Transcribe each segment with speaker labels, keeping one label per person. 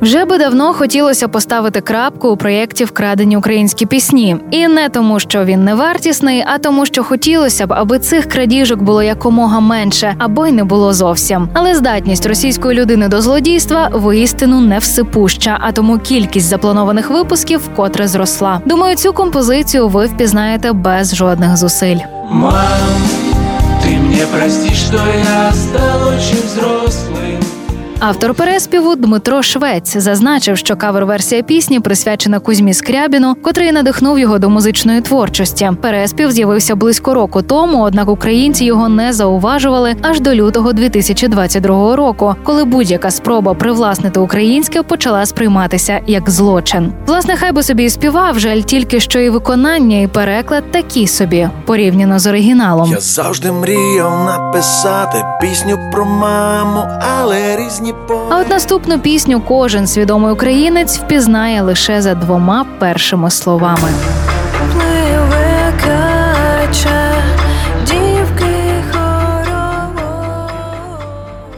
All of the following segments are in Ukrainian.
Speaker 1: Вже би давно хотілося поставити крапку у проєкті Вкрадені українські пісні, і не тому, що він не вартісний, а тому, що хотілося б, аби цих крадіжок було якомога менше, або й не було зовсім. Але здатність російської людини до злодійства воістину не всепуща, а тому кількість запланованих випусків вкотре зросла. Думаю, цю композицію ви впізнаєте без жодних зусиль.
Speaker 2: Мам, ты мне прости, что я стал очень взрослым.
Speaker 1: Автор переспіву Дмитро Швець зазначив, що кавер-версія пісні присвячена Кузьмі Скрябіну, котрий надихнув його до музичної творчості. Переспів з'явився близько року тому, однак українці його не зауважували аж до лютого 2022 року, коли будь-яка спроба привласнити українське почала сприйматися як злочин. Власне, хай би собі і співав, жаль тільки що і виконання, і переклад такі собі порівняно з оригіналом.
Speaker 3: Я завжди мріяв написати пісню про маму, але різні.
Speaker 1: А от наступну пісню кожен свідомий українець впізнає лише за двома першими словами.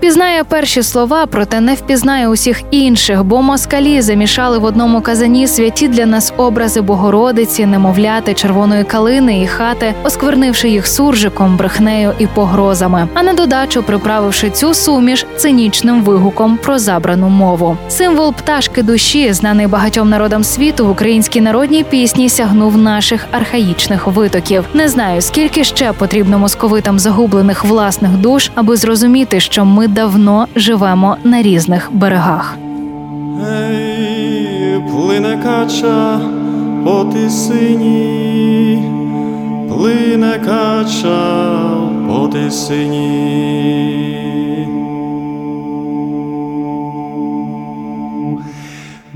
Speaker 1: Пізнає перші слова, проте не впізнає усіх інших, бо москалі замішали в одному казані святі для нас образи Богородиці, немовляти, червоної калини і хати, осквернивши їх суржиком, брехнею і погрозами. А на додачу приправивши цю суміш цинічним вигуком про забрану мову. Символ пташки душі, знаний багатьом народам світу, в українській народній пісні сягнув наших архаїчних витоків. Не знаю, скільки ще потрібно московитам загублених власних душ, аби зрозуміти, що ми давно живемо на різних берегах.
Speaker 4: Ей, плине кача по тисині, плине кача по тисині.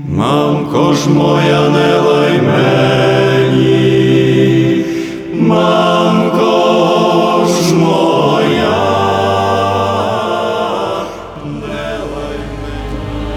Speaker 4: Мамко ж моя не лай мені, мамко